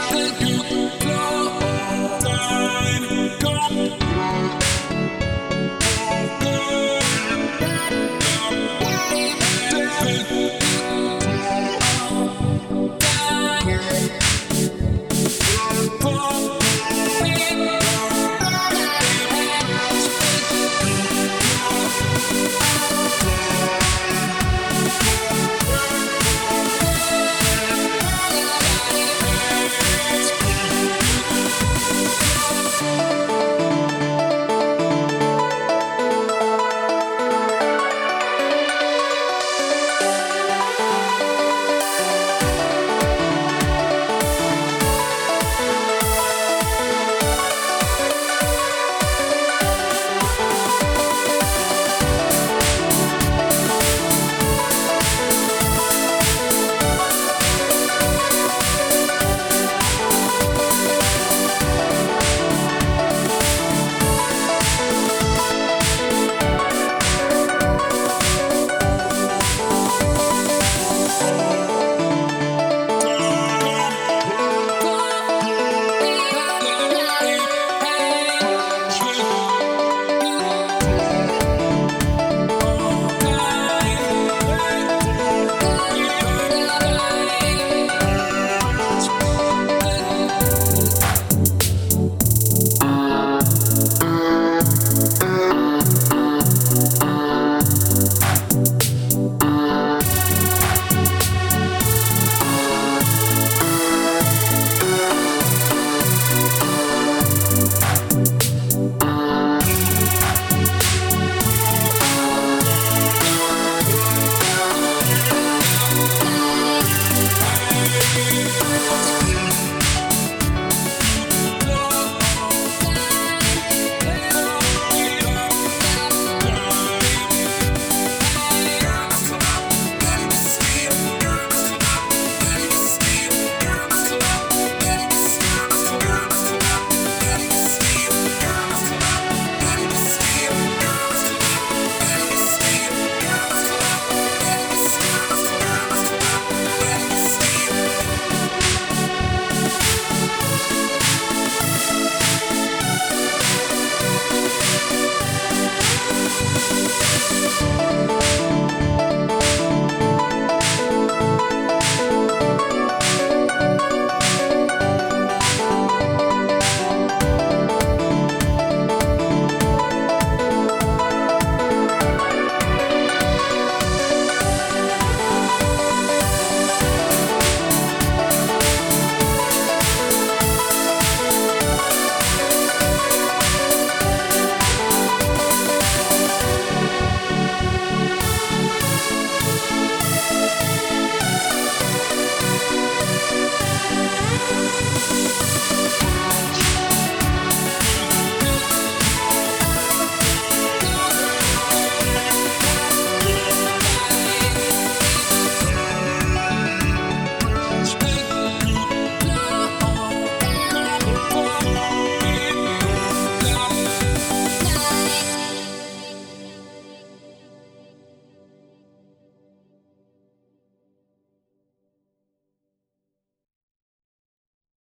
the